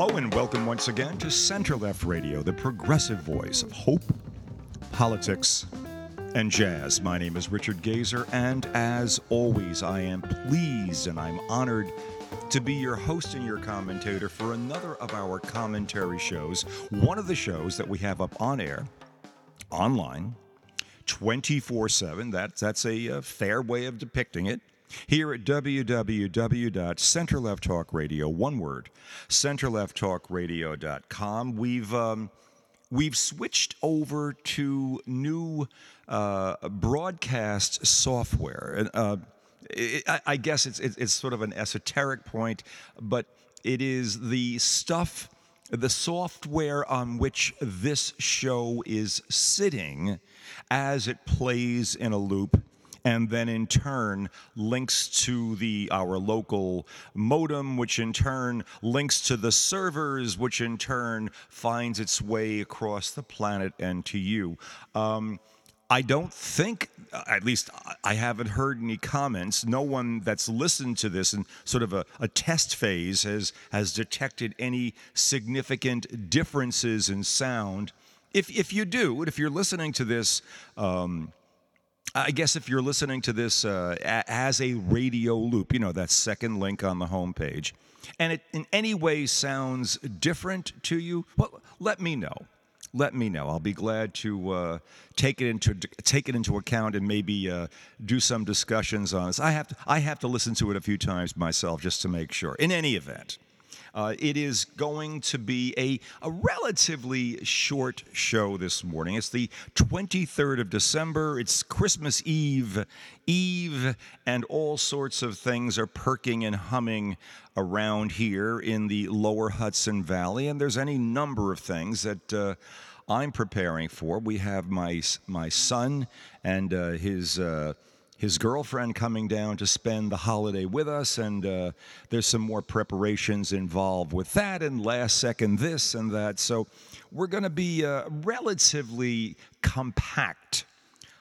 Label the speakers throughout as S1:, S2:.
S1: Hello and welcome once again to Center Left Radio, the progressive voice of hope, politics, and jazz. My name is Richard Gazer, and as always, I am pleased and I'm honored to be your host and your commentator for another of our commentary shows. One of the shows that we have up on air, online, 24 7. That's, a, uh, fair way of depicting it. Here at www.centerlefttalkradio, one word, centerlefttalkradio.com, we've um, we've switched over to new uh, broadcast software. Uh, it, I, I guess it's it's sort of an esoteric point, but it is the stuff, the software on which this show is sitting as it plays in a loop and then in turn links to the our local modem which in turn links to the servers which in turn finds its way across the planet and to you um, I don't think, at least I haven't heard any comments. No one that's listened to this in sort of a, a, test phase has has detected any significant differences in sound. If if you do, if you're listening to this. Um, I guess if you're listening to this uh, as a radio loop, you know, that second link on the homepage, and it in any way sounds different to you, well, let me know. Let me know. I'll be glad to uh, take it into take it into account and maybe uh, do some discussions on this. I have to I have to listen to it a few times myself just to make sure. In any event. Uh, it is going to be a, a relatively short show this morning. It's the 23rd of December. It's Christmas Eve, Eve, and all sorts of things are perking and humming around here in the lower Hudson Valley. And there's any number of things that. Uh, I'm preparing for. We have my my son and uh, his uh, his girlfriend coming down to spend the holiday with us, and uh, there's some more preparations involved with that, and last second this and that. So we're going to be uh, relatively compact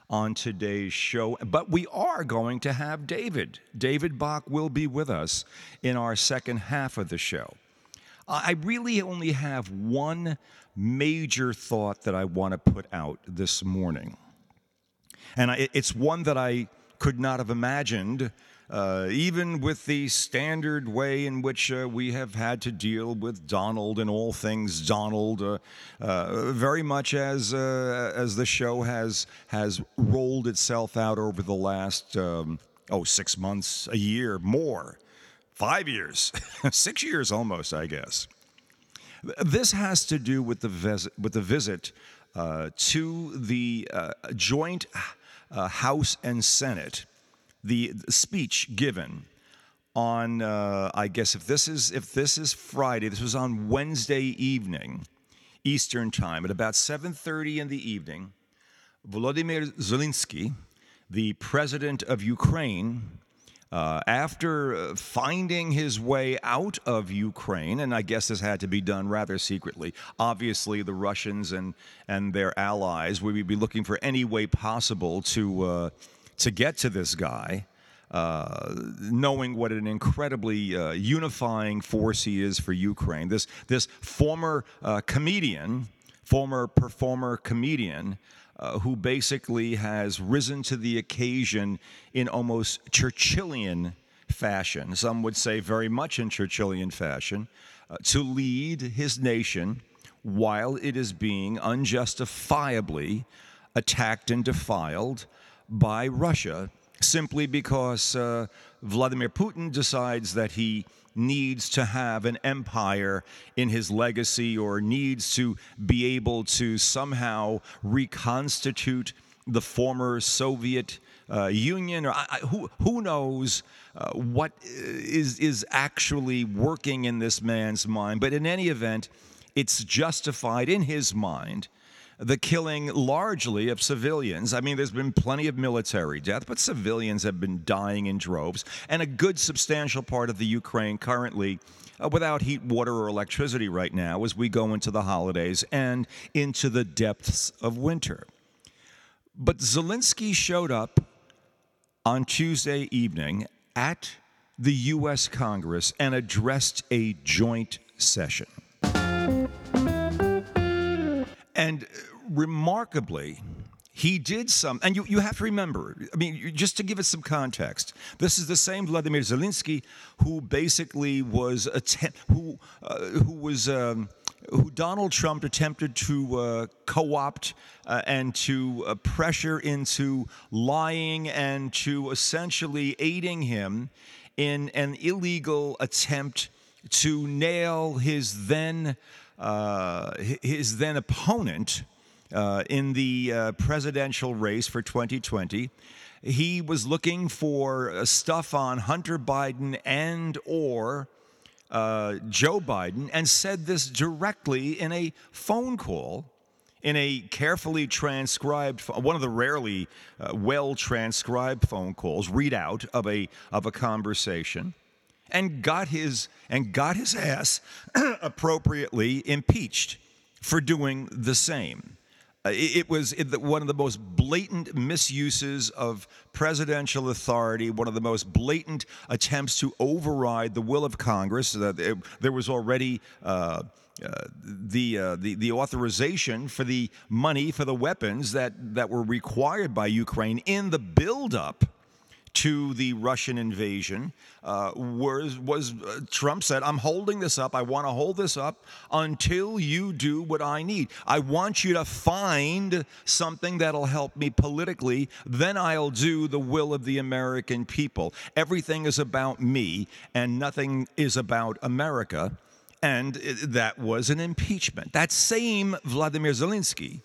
S1: on today's show, but we are going to have David. David Bach will be with us in our second half of the show. I really only have one major thought that I want to put out this morning. And it's one that I could not have imagined, uh, even with the standard way in which uh, we have had to deal with Donald and all things Donald, uh, uh very much as uh, as the show has has rolled itself out over the last um, oh six months, a year, more, five years, six years almost, I guess. This has to do with the visit with the visit uh, to the joint uh, House and Senate, the, speech given on uh, I guess if this is if this is Friday, this was on Wednesday evening, Eastern time at about 7:30 in the evening. Volodymyr Zelensky, the president of Ukraine, uh, after uh, finding his way out of Ukraine, and I guess this had to be done rather secretly, obviously the Russians and, and their allies would be looking for any way possible to, uh, to get to this guy. Uh, knowing what an incredibly uh, unifying force he is for Ukraine. This this former uh, comedian, former performer comedian, uh, who basically has risen to the occasion in almost Churchillian fashion, some would say very much in Churchillian fashion, uh, to lead his nation while it is being unjustifiably attacked and defiled by Russia simply because uh, Vladimir Putin decides that he needs to have an empire in his legacy or needs to be able to somehow reconstitute the former Soviet uh, Union, or I, who who knows uh, what is is actually working in this man's mind. But in any event, it's justified in his mind the killing largely of civilians. I mean, there's been plenty of military death, but civilians have been dying in droves. And a good substantial part of the Ukraine currently uh, without heat, water, or electricity right now as we go into the holidays and into the depths of winter. But Zelensky showed up on Tuesday evening at the U.S. Congress and addressed a joint session. And remarkably, he did some, and you, you have to remember, I mean, just to give it some context, this is the same Vladimir Zelensky who basically was, attempt, who, uh, who was, um, who Donald Trump attempted to uh, co opt uh, and to uh, pressure into lying and to essentially aiding him in an illegal attempt to nail his then, uh, his then opponent uh, in the uh, presidential race for 2020 he was looking for uh, stuff on hunter biden and or uh, joe biden and said this directly in a phone call in a carefully transcribed one of the rarely uh, well transcribed phone calls readout of a of a conversation and got his and got his ass appropriately impeached for doing the same uh, it, was one of the most blatant misuses of presidential authority, one of the most blatant attempts to override the will of Congress. there was already uh, uh, the, uh, the the authorization for the money for the weapons that that were required by Ukraine in the buildup to the Russian invasion uh, was was uh, Trump said, "I'm holding this up. I want to hold this up until you do what I need. I want you to find something that'll help me politically. Then I'll do the will of the American people. Everything is about me, and nothing is about America." And that was an impeachment. That same Vladimir Zelensky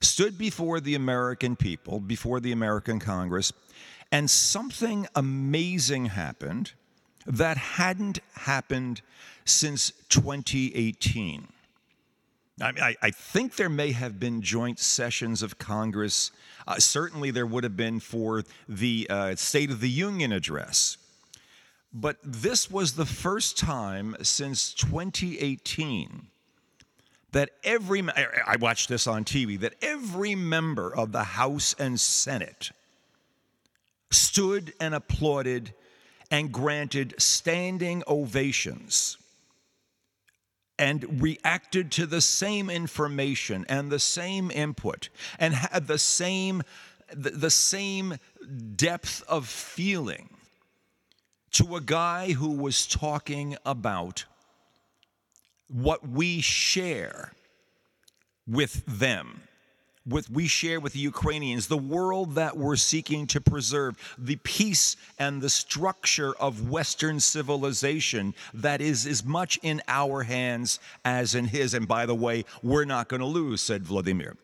S1: stood before the American people, before the American Congress, and something amazing happened that hadn't happened since 2018. I, I, think there may have been joint sessions of Congress. Uh, certainly, there would have been for the uh, State of the Union address. But this was the first time since 2018 that every, I watched this on TV, that every member of the House and Senate stood and applauded and granted standing ovations and reacted to the same information and the same input and had the same the, same depth of feeling to a guy who was talking about what we share with them with we share with the Ukrainians, the world that we're seeking to preserve, the peace and the structure of Western civilization that is as much in our hands as in his. And by the way, we're not going to lose, said Vladimir.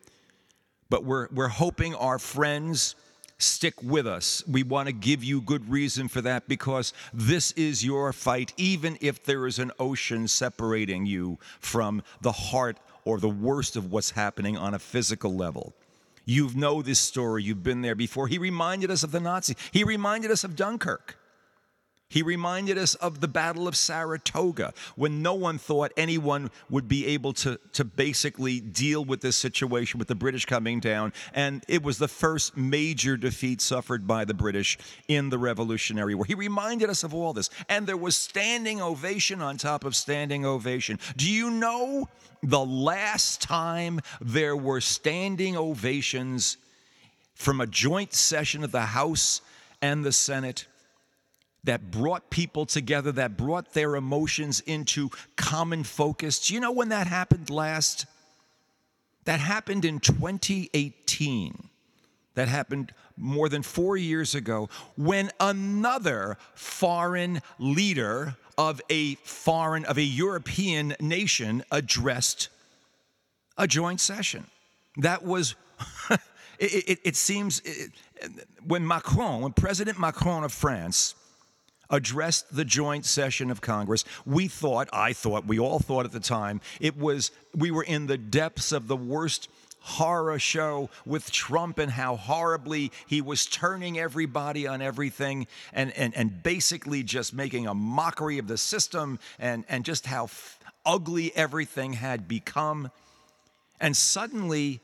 S1: But we're, we're hoping our friends stick with us. We want to give you good reason for that because this is your fight, even if there is an ocean separating you from the heart or the worst of what's happening on a physical level. You know this story, you've been there before. He reminded us of the Nazis, he reminded us of Dunkirk. He reminded us of the Battle of Saratoga when no one thought anyone would be able to, to basically deal with this situation with the British coming down. And it was the first major defeat suffered by the British in the Revolutionary War. He reminded us of all this. And there was standing ovation on top of standing ovation. Do you know the last time there were standing ovations from a joint session of the House and the Senate? That brought people together, that brought their emotions into common focus. Do you know when that happened last? That happened in 2018. That happened more than four years ago when another foreign leader of a foreign, of a European nation addressed a joint session. That was, it, it, it, seems, it, when Macron, when President Macron of France, addressed the joint session of Congress, we thought, I thought, we all thought at the time, it was, we were in the depths of the worst horror show with Trump and how horribly he was turning everybody on everything and, and, and basically just making a mockery of the system and, and just how f- ugly everything had become. And suddenly,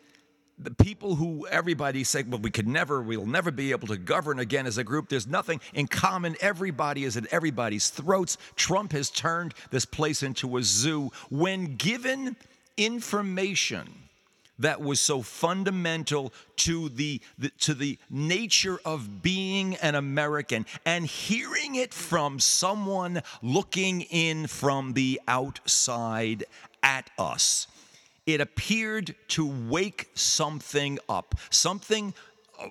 S1: the people who everybody say, well, we could never, we'll never be able to govern again as a group. There's nothing in common. Everybody is at everybody's throats. Trump has turned this place into a zoo. When given information that was so fundamental to the, the, to the nature of being an American and hearing it from someone looking in from the outside at us. It appeared to wake something up, something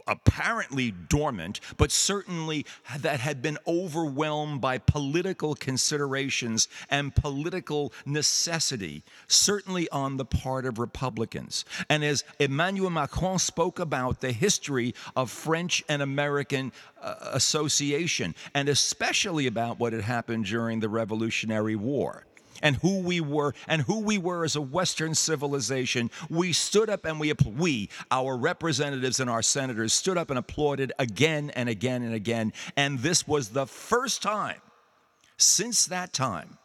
S1: apparently dormant, but certainly that had been overwhelmed by political considerations and political necessity, certainly on the part of Republicans. And as Emmanuel Macron spoke about the history of French and American uh, association, and especially about what had happened during the Revolutionary War and who we were and who we were as a Western civilization, we stood up and we, we, our representatives and our senators, stood up and applauded again and again and again. And this was the first time since that time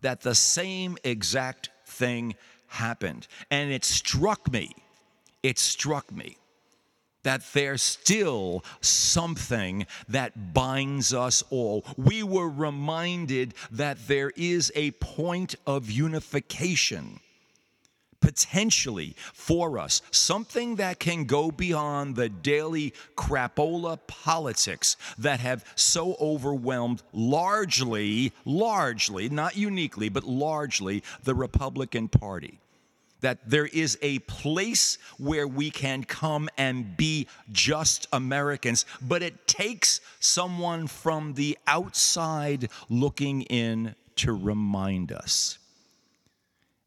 S1: that the same exact thing happened. And it struck me, it struck me that there's still something that binds us all. We were reminded that there is a point of unification potentially for us, something that can go beyond the daily crapola politics that have so overwhelmed largely, largely, not uniquely, but largely the Republican Party that there is a place where we can come and be just Americans, but it takes someone from the outside looking in to remind us.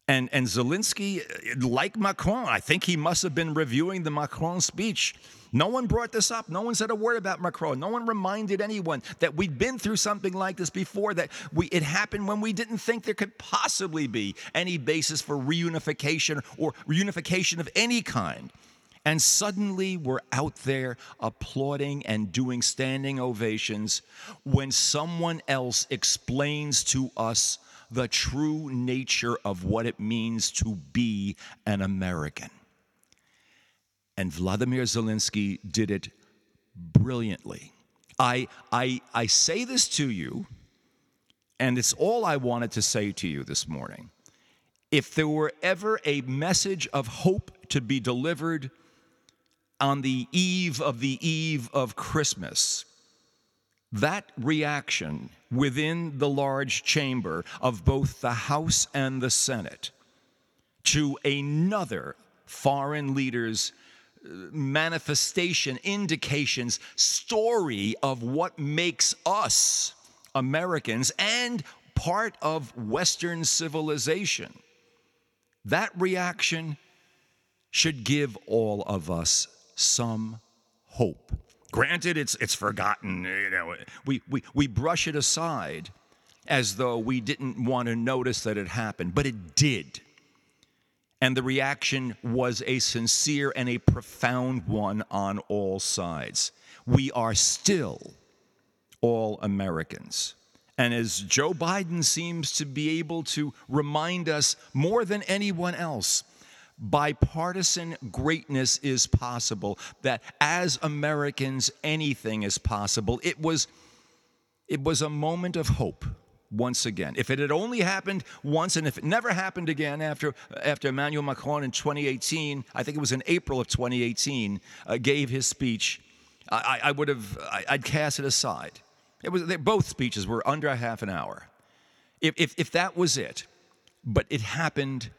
S1: And, and Zelensky, like Macron, I think he must have been reviewing the Macron speech no one brought this up. No one said a word about Macron. No one reminded anyone that we'd been through something like this before, that we, it happened when we didn't think there could possibly be any basis for reunification or reunification of any kind. And suddenly we're out there applauding and doing standing ovations when someone else explains to us the true nature of what it means to be an American. And Vladimir Zelensky did it brilliantly. I, I, I say this to you, and it's all I wanted to say to you this morning. If there were ever a message of hope to be delivered on the eve of the eve of Christmas, that reaction within the large chamber of both the House and the Senate to another foreign leader's manifestation, indications, story of what makes us Americans and part of Western civilization. That reaction should give all of us some hope. Granted, it's, it's forgotten, you know, we, we, we brush it aside as though we didn't want to notice that it happened, but it did and the reaction was a sincere and a profound one on all sides. We are still all Americans. And as Joe Biden seems to be able to remind us more than anyone else, bipartisan greatness is possible, that as Americans, anything is possible. It was, it was a moment of hope once again. If it had only happened once and if it never happened again after, after Emmanuel Macron in 2018, I think it was in April of 2018, uh, gave his speech, I, I would have, I, would cast it aside. It was, they, both speeches were under a half an hour. If, if, if that was it, but it happened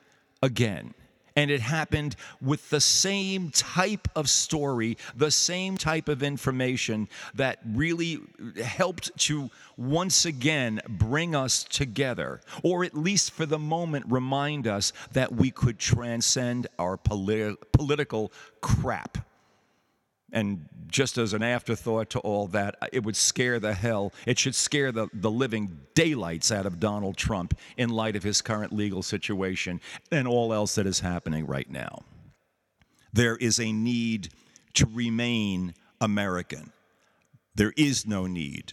S1: again. And it happened with the same type of story, the same type of information that really helped to once again bring us together, or at least for the moment remind us that we could transcend our politi- political crap and just as an afterthought to all that, it would scare the hell, it should scare the, the living daylights out of Donald Trump in light of his current legal situation and all else that is happening right now. There is a need to remain American. There is no need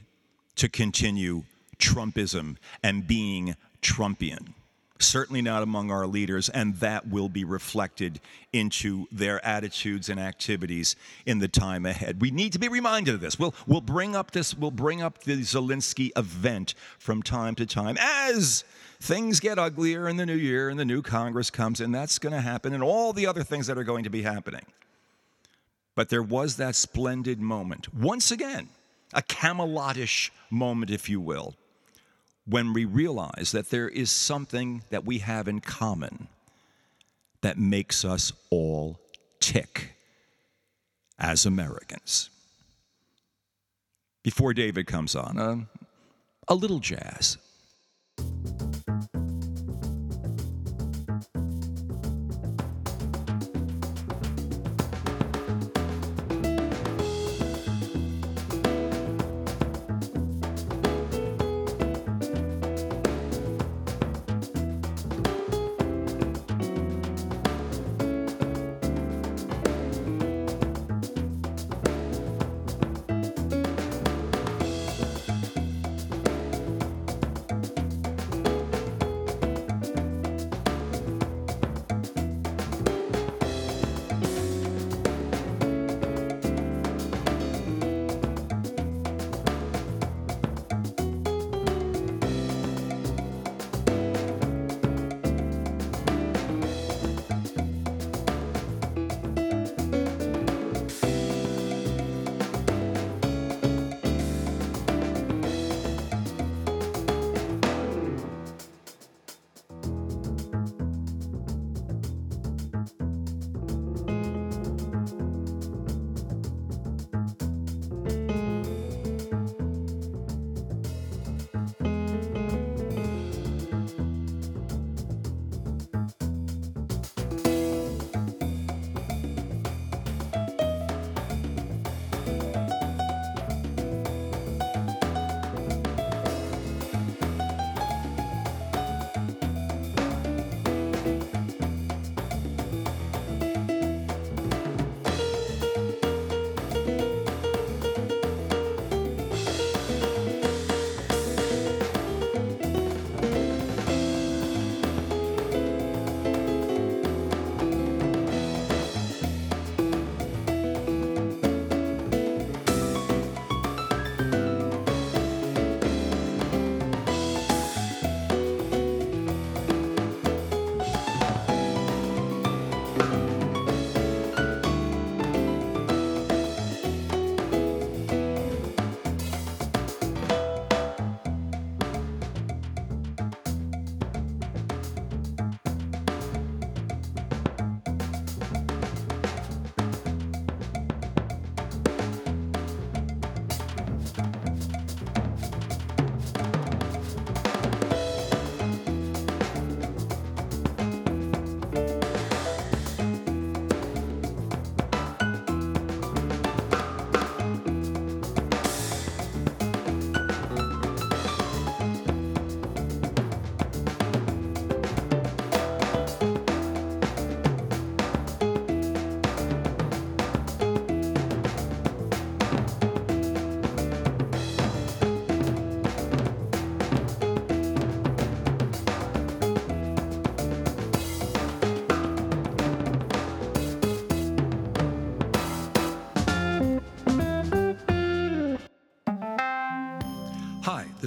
S1: to continue Trumpism and being Trumpian certainly not among our leaders, and that will be reflected into their attitudes and activities in the time ahead. We need to be reminded of this. We'll, we'll bring up this, we'll bring up the Zelensky event from time to time as things get uglier in the new year and the new Congress comes in. That's going to happen, and all the other things that are going to be happening. But there was that splendid moment, once again, a Camelotish moment, if you will, when we realize that there is something that we have in common that makes us all tick as Americans. Before David comes on, uh, a little jazz.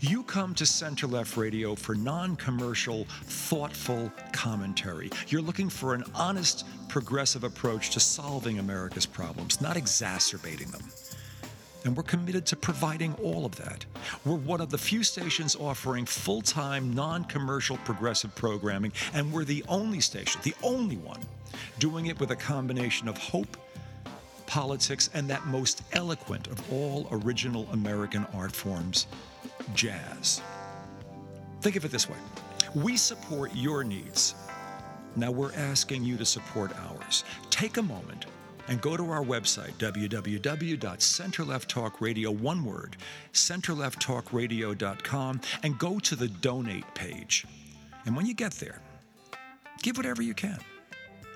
S1: You come to Center Left Radio for non commercial, thoughtful commentary. You're looking for an honest, progressive approach to solving America's problems, not exacerbating them. And we're committed to providing all of that. We're one of the few stations offering full time, non commercial progressive programming, and we're the only station, the only one, doing it with a combination of hope, politics, and that most eloquent of all original American art forms, jazz. Think of it this way we support your needs. Now we're asking you to support ours. Take a moment and go to our website, www.centerlefttalkradio, one word, centerlefttalkradio.com, and go to the donate page. And when you get there, give whatever you can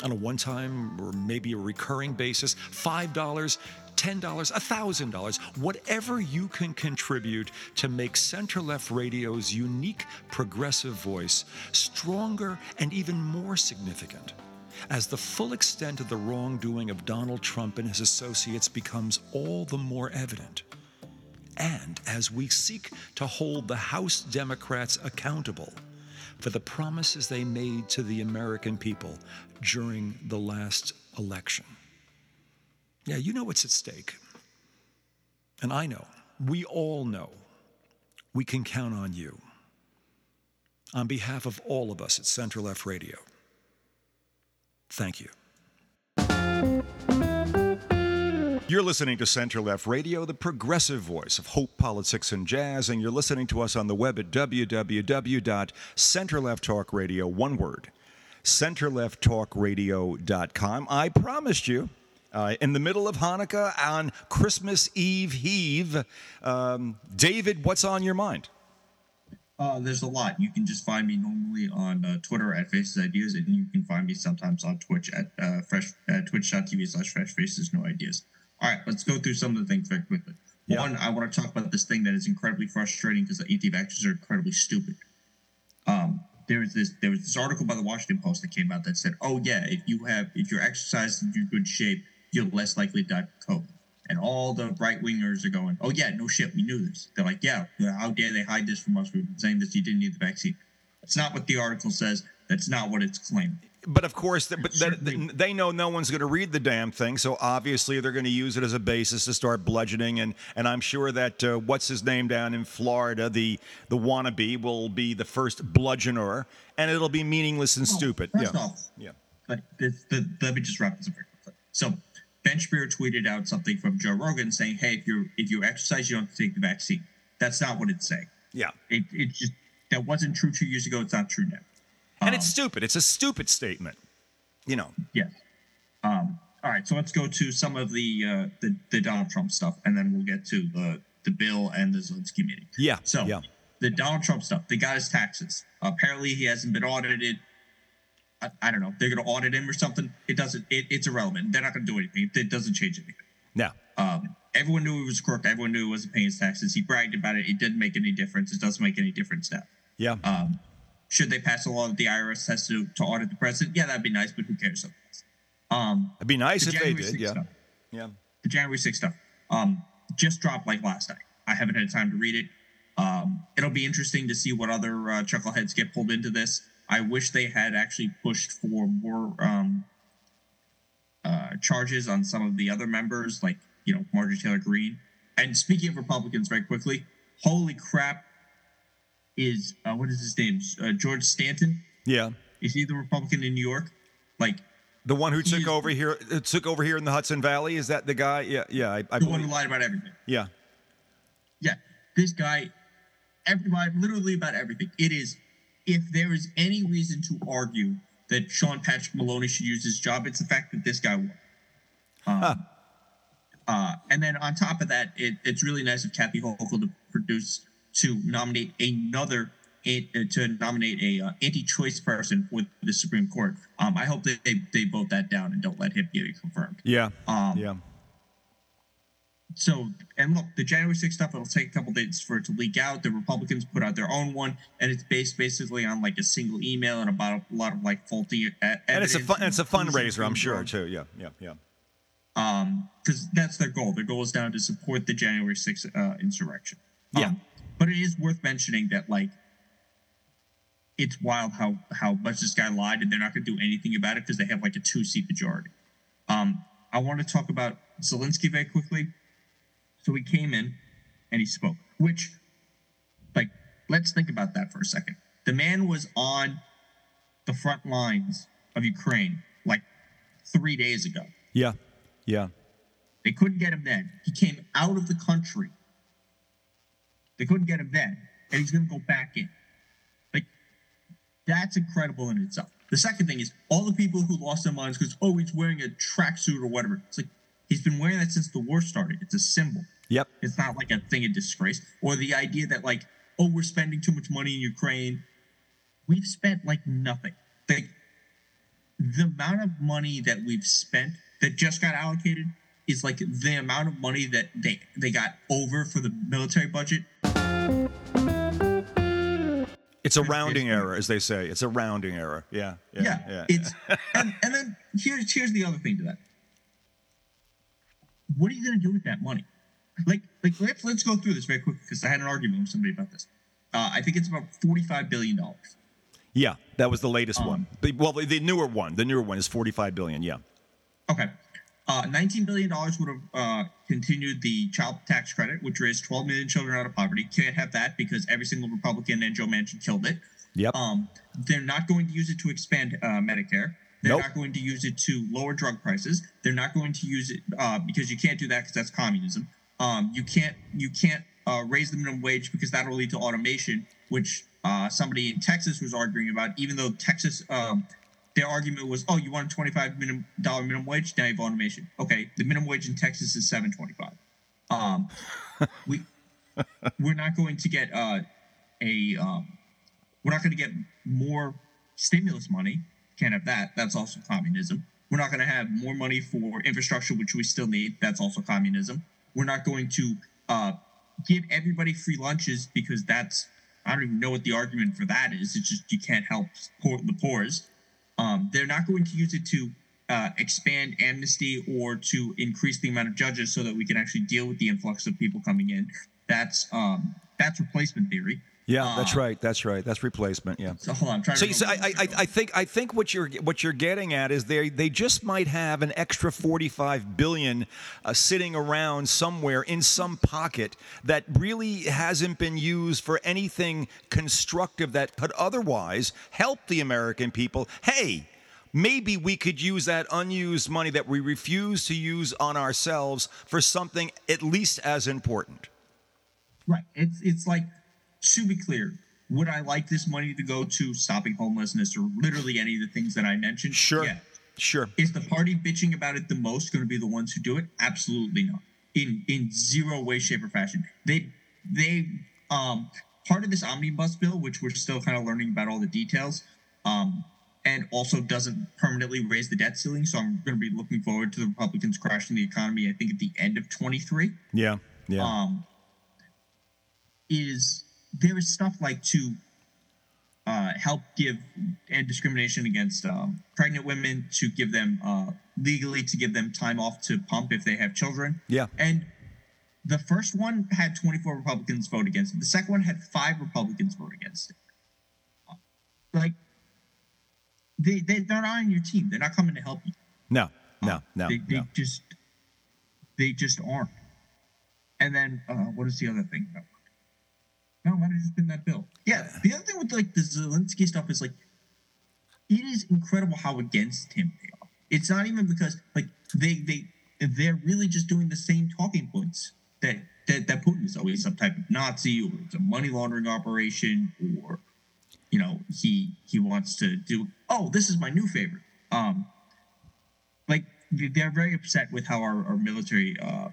S1: on a one time or maybe a recurring basis $5, $10, $1,000, whatever you can contribute to make Center Left Radio's unique progressive voice stronger and even more significant as the full extent of the wrongdoing of Donald Trump and his associates becomes all the more evident. And as we seek to hold the House Democrats accountable for the promises they made to the American people during the last election. Yeah, you know what's at stake. And I know, we all know, we can count on you. On behalf of all of us at Center Left Radio, thank you. You're listening to Center Left Radio, the progressive voice of hope, politics, and jazz, and you're listening to us on the web at www.centerlefttalkradio, one word, centerlefttalkradio.com. I promised you, uh, in the middle of Hanukkah on Christmas Eve Heave, um, David, what's on your mind?
S2: Uh, there's a lot. You can just find me normally on uh, Twitter at Faces Ideas, and you can find me sometimes on Twitch at uh, fresh uh, twitch.tv slash fresh faces no ideas. All right, let's go through some of the things very quickly.
S1: Yeah.
S2: One, I want to talk about this thing that is incredibly frustrating because the anti-vaxxers are incredibly stupid. Um, there was this there was this article by the Washington Post that came out that said, "Oh yeah, if you have if you're exercising in good shape, you're less likely to die from COVID." And all the right wingers are going, "Oh yeah, no shit, we knew this." They're like, "Yeah, how dare they hide this from us? We've been saying this. You didn't need the vaccine." It's not what the article says. That's not what it's claiming.
S1: But of course, but th-
S2: Certainly.
S1: they know no one's going to read the damn thing, so obviously they're going to use it as a basis to start bludgeoning. And, and I'm sure that uh, what's his name down in Florida, the the wannabe, will be the first bludgeoner, and it'll be meaningless and stupid.
S2: Oh, First
S1: yeah,
S2: off,
S1: yeah.
S2: But this, the, let me just wrap this up. So Ben Shapiro tweeted out something from Joe Rogan saying, "Hey, if you if you exercise, you don't have to take the vaccine." That's not what it's saying.
S1: Yeah.
S2: It it just that wasn't true two years ago. It's not true now.
S1: And it's stupid. It's a stupid statement. You know.
S2: Yes. Um, all right, so let's go to some of the, uh, the the Donald Trump stuff, and then we'll get to the the bill and the Zelensky meeting.
S1: Yeah.
S2: So
S1: yeah.
S2: the Donald Trump stuff, they got his taxes. apparently, he hasn't been audited. I, I don't know. They're going to audit him or something. It doesn't. It, it's irrelevant. They're not going to do anything. It doesn't change anything.
S1: Yeah.
S2: Um, everyone knew he was crooked. Everyone knew he wasn't paying his taxes. He bragged about it. It didn't make any difference. It doesn't make any difference now.
S1: Yeah.
S2: Um, should they pass a law that the IRS has to, to audit the president? Yeah, that'd be nice, but who cares? Um,
S1: It'd be nice
S2: the
S1: if they did. Yeah.
S2: stuff.
S1: Yeah.
S2: the January 6th stuff um, just dropped like last night. I haven't had time to read it. Um, it'll be interesting to see what other uh, chuckleheads get pulled into this. I wish they had actually pushed for more um, uh, charges on some of the other members, like you know Marjorie Taylor Greene. And speaking of Republicans, very quickly, holy crap! Is uh, what is his name? Uh, George Stanton?
S1: Yeah.
S2: Is he the Republican in New York? Like
S1: The one who took
S2: He's-
S1: over here uh, took over here in the Hudson Valley. Is that the guy? Yeah. Yeah. I, I
S2: the one who lied about everything.
S1: Yeah.
S2: Yeah, this guy, everybody, literally about everything. It is, if there is any reason to argue that Sean Patrick Maloney should use his job, it's the fact that this guy won. Um,
S1: Huh.
S2: uh, and then on top of that, it, it's really nice of Kathy Hochul to produce to nominate another uh, to nominate a uh, anti-choice person for the Supreme Court. Um, I hope that they, they vote that down and don't let him get it confirmed.
S1: Yeah.
S2: Um,
S1: Yeah.
S2: so and look the january 6th stuff it'll take a couple days for it to leak out the republicans put out their own one and it's based basically on like a single email and about a lot of like faulty
S1: And it's a fun, it's a fundraiser, I'm sure too. Yeah. Yeah. Yeah.
S2: um because that's their goal their goal is now to support the january 6th uh, insurrection
S1: Yeah.
S2: Um, but it is worth mentioning that like it's wild how how much this guy lied and they're not going to do anything about it because they have like a two seat majority um i want to talk about zelensky very quickly so he came in and he spoke, which, like, let's think about that for a second. The man was on the front lines of Ukraine like three days ago.
S1: Yeah. Yeah.
S2: They couldn't get him then. He came out of the country. They couldn't get him then, and he's going to go back in. Like, that's incredible in itself. The second thing is all the people who lost their minds because, oh, he's wearing a tracksuit or whatever. It's like, he's been wearing that since the war started. It's a symbol.
S1: Yep.
S2: It's not like a thing of disgrace or the idea that like, oh, we're spending too much money in Ukraine. we've spent like nothing. Like the amount of money that we've spent that just got allocated is like the amount of money that they they got over for the military budget.
S1: It's a rounding error, as they say. It's a rounding error. Yeah. Yeah.
S2: Yeah,
S1: yeah.
S2: it's and, and then here's here's the other thing to that. What are you going to do with that money? Like like let's let's go through this very quickly because I had an argument with somebody about this. Uh, I think it's about forty five billion dollars.
S1: yeah, that was the latest
S2: Um,
S1: one. Well, the, the newer one, the newer one is 45 billion. Yeah.
S2: Okay. Uh, $19 billion would have uh, continued the child tax credit, which raised 12 million children out of poverty. Can't have that because every single Republican and Joe Manchin killed it.
S1: Yep.
S2: Um, they're not going to use it to expand uh, Medicare. They're
S1: Nope.
S2: not going to use it to lower drug prices. They're not going to use it uh, because you can't do that because that's communism. Um, you can't you can't uh, raise the minimum wage because that will lead to automation, which uh, somebody in Texas was arguing about. Even though Texas, um, their argument was, "Oh, you want a twenty-five minimum dollar minimum wage? Now you have automation." Okay, the minimum wage in Texas is seven twenty-five. Um, we we're not going to get uh, a um, we're not going to get more stimulus money. Can't have that. That's also communism. We're not going to have more money for infrastructure, which we still need. That's also communism. We're not going to uh, give everybody free lunches because that's I don't even know what the argument for that is. It's just you can't help poor, the poor's. Um, they're not going to use it to uh, expand amnesty or to increase the amount of judges so that we can actually deal with the influx of people coming in. That's um, that's replacement theory.
S1: Yeah, that's
S2: Uh,
S1: right. That's right. That's replacement. Yeah.
S2: So hold on, I'm trying
S1: So, so I, I, I I think I think what you're what you're getting at is they they just might have an extra 45 billion uh, sitting around somewhere in some pocket that really hasn't been used for anything constructive that could otherwise help the American people. Hey. Maybe we could use that unused money that we refuse to use on ourselves for something at least as important.
S2: Right. It's it's like to be clear, would I like this money to go to stopping homelessness or literally any of the things that I mentioned?
S1: Sure.
S2: Yeah.
S1: Sure.
S2: Is the party bitching about it the most going to be the ones who do it? Absolutely not. In in zero way, shape, or fashion. They they um part of this omnibus bill, which we're still kind of learning about all the details, um, and also doesn't permanently raise the debt ceiling. So I'm going to be looking forward to the Republicans crashing the economy. I think at the end of 23
S1: Yeah. Yeah.
S2: um, is there is stuff like to uh, help give and discrimination against um, pregnant women to give them uh, legally to give them time off to pump if they have children.
S1: Yeah.
S2: And the first one had 24 Republicans vote against it. The second one had five Republicans vote against it. Like they, they they're not on your team. They're not coming to help you.
S1: no. No. No.
S2: They, they
S1: no.
S2: just they just aren't. And then uh, what is the other thing? that- No, it might have just been that bill. Yeah, the other thing with like the Zelensky stuff is like it is incredible how against him they are. It's not even because like they they they're really just doing the same talking points that that, that Putin is always some type of Nazi or it's a money laundering operation or you know he he wants to do oh this is my new favorite um like they- they're very upset with how our, our military uh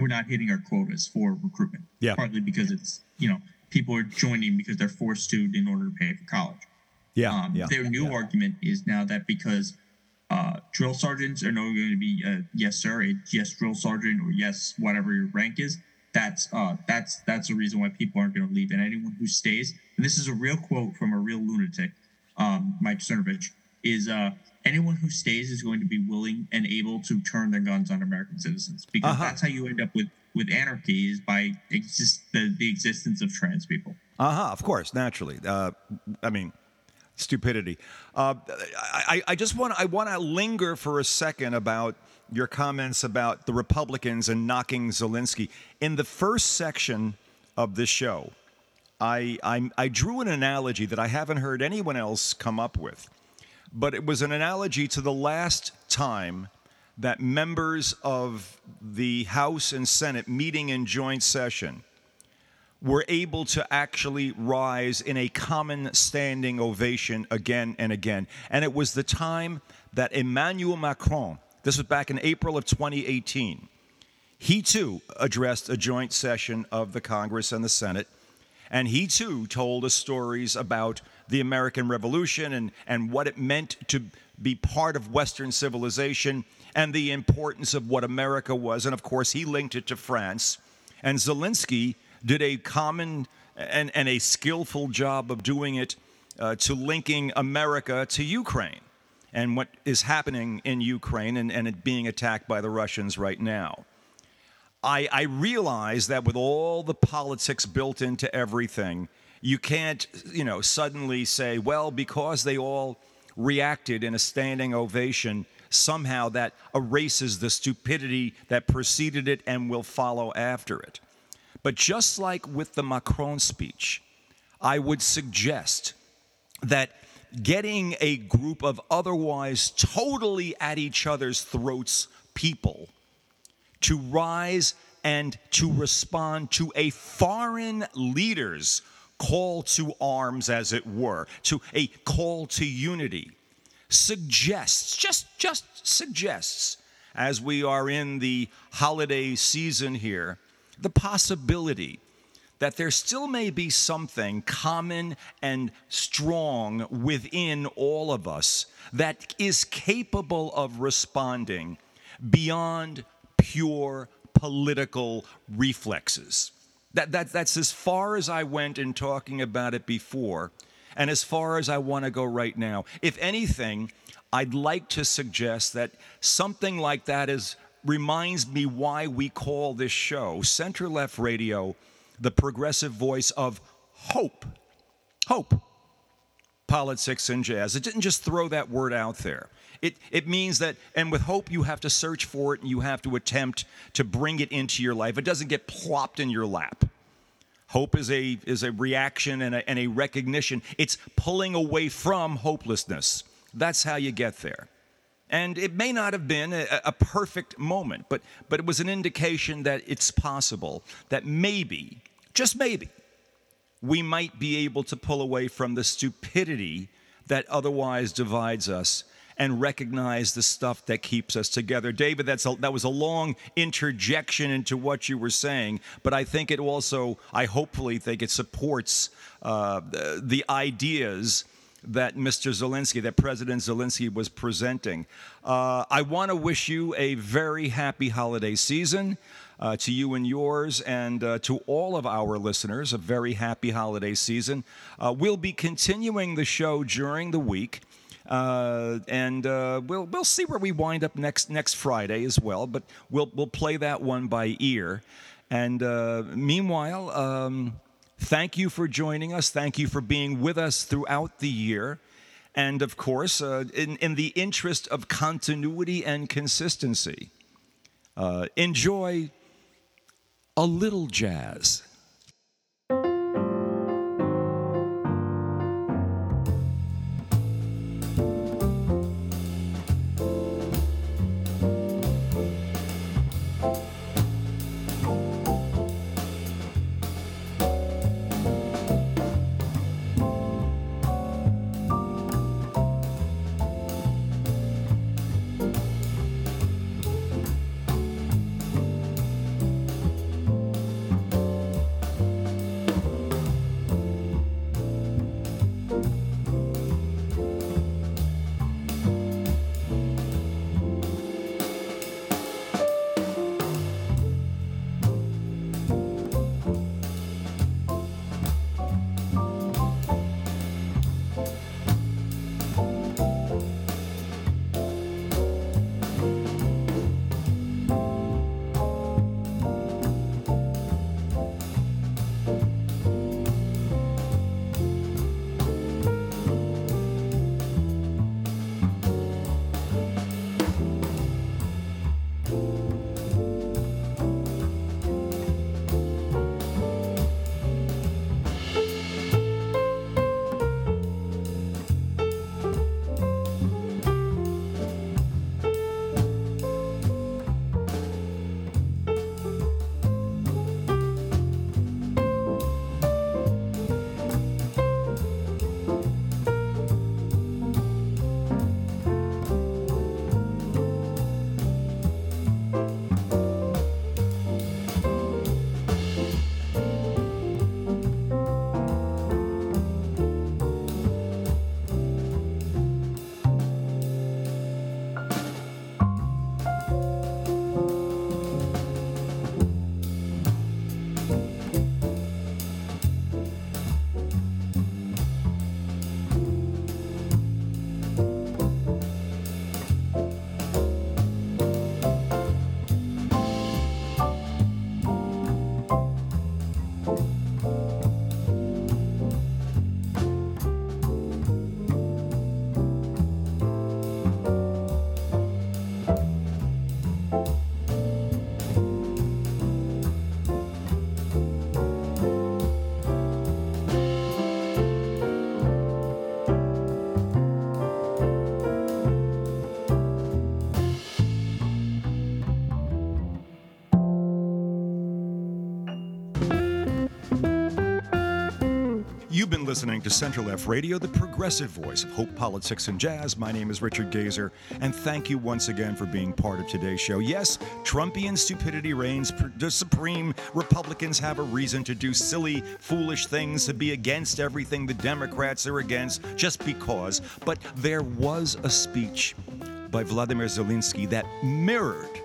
S2: we're not hitting our quotas for recruitment
S1: Yeah.
S2: partly because it's you know people are joining because they're forced to in order to pay for college
S1: Yeah.
S2: um,
S1: yeah.
S2: their new argument is now that because uh, drill sergeants are no going to be uh, yes sir, a yes drill sergeant or yes whatever your rank is. That's uh, that's that's the reason why people aren't going to leave. And anyone who stays, and this is a real quote from a real lunatic, um, Mike Cernovich, is uh, anyone who stays is going to be willing and able to turn their guns on American citizens because
S1: Uh-huh.
S2: that's how you end up with with anarchy is by exist the, the existence of trans people.
S1: Uh huh. Of course, naturally. Uh, I mean, stupidity. Uh, I, I just want I want to linger for a second about your comments about the Republicans and knocking Zelensky. In the first section of this show, I, I I drew an analogy that I haven't heard anyone else come up with, but it was an analogy to the last time that members of the House and Senate meeting in joint session were able to actually rise in a common standing ovation again and again. And it was the time that Emmanuel Macron, this was back in April of 2018, he too addressed a joint session of the Congress and the Senate. And he too told us stories about the American Revolution and, and what it meant to be part of Western civilization and the importance of what America was. And of course, he linked it to France. And Zelensky did a common and, and a skillful job of doing it uh, to linking America to Ukraine and what is happening in Ukraine and, and it being attacked by the Russians right now. I, I realize that with all the politics built into everything, you can't, you know, suddenly say, well, because they all reacted in a standing ovation, somehow that erases the stupidity that preceded it and will follow after it. But just like with the Macron speech, I would suggest that getting a group of otherwise totally at each other's throats people to rise and to respond to a foreign leader's call to arms, as it were, to a call to unity, suggests, just, just suggests, as we are in the holiday season here, the possibility that there still may be something common and strong within all of us that is capable of responding beyond pure political reflexes. That, that, that's as far as I went in talking about it before, and as far as I want to go right now. If anything, I'd like to suggest that something like that is reminds me why we call this show Center Left Radio the progressive voice of hope. Hope. Politics and jazz. It didn't just throw that word out there. It, it means that, and with hope, you have to search for it and you have to attempt to bring it into your life. It doesn't get plopped in your lap. Hope is a, is a reaction and a, and a recognition. It's pulling away from hopelessness. That's how you get there. And it may not have been a, a, perfect moment, but, but it was an indication that it's possible that maybe, just maybe, we might be able to pull away from the stupidity that otherwise divides us and recognize the stuff that keeps us together. David, that's a, that was a long interjection into what you were saying, but I think it also, I hopefully think it supports uh, the, ideas that Mr. Zelensky, that President Zelensky was presenting. Uh, I want to wish you a very happy holiday season. Uh, to you and yours, and uh, to all of our listeners, a very happy holiday season. Uh, we'll be continuing the show during the week. Uh, and uh, we'll we'll see where we wind up next next Friday as well. But we'll we'll play that one by ear. And uh, meanwhile, um, thank you for joining us. Thank you for being with us throughout the year. And of course, uh, in, in the interest of continuity and consistency, uh, enjoy a little jazz. Listening to Center Left Radio, the progressive voice of hope, politics, and jazz. My name is Richard Gazer, and thank you once again for being part of today's show. Yes, Trumpian stupidity reigns. The supreme Republicans have a reason to do silly, foolish things, to be against everything the Democrats are against, just because. But there was a speech by Vladimir Zelensky that mirrored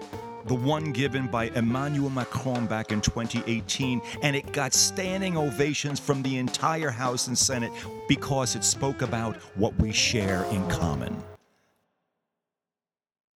S1: the one given by Emmanuel Macron back in 2018, and it got standing ovations from the entire House and Senate because it spoke about what we share in common.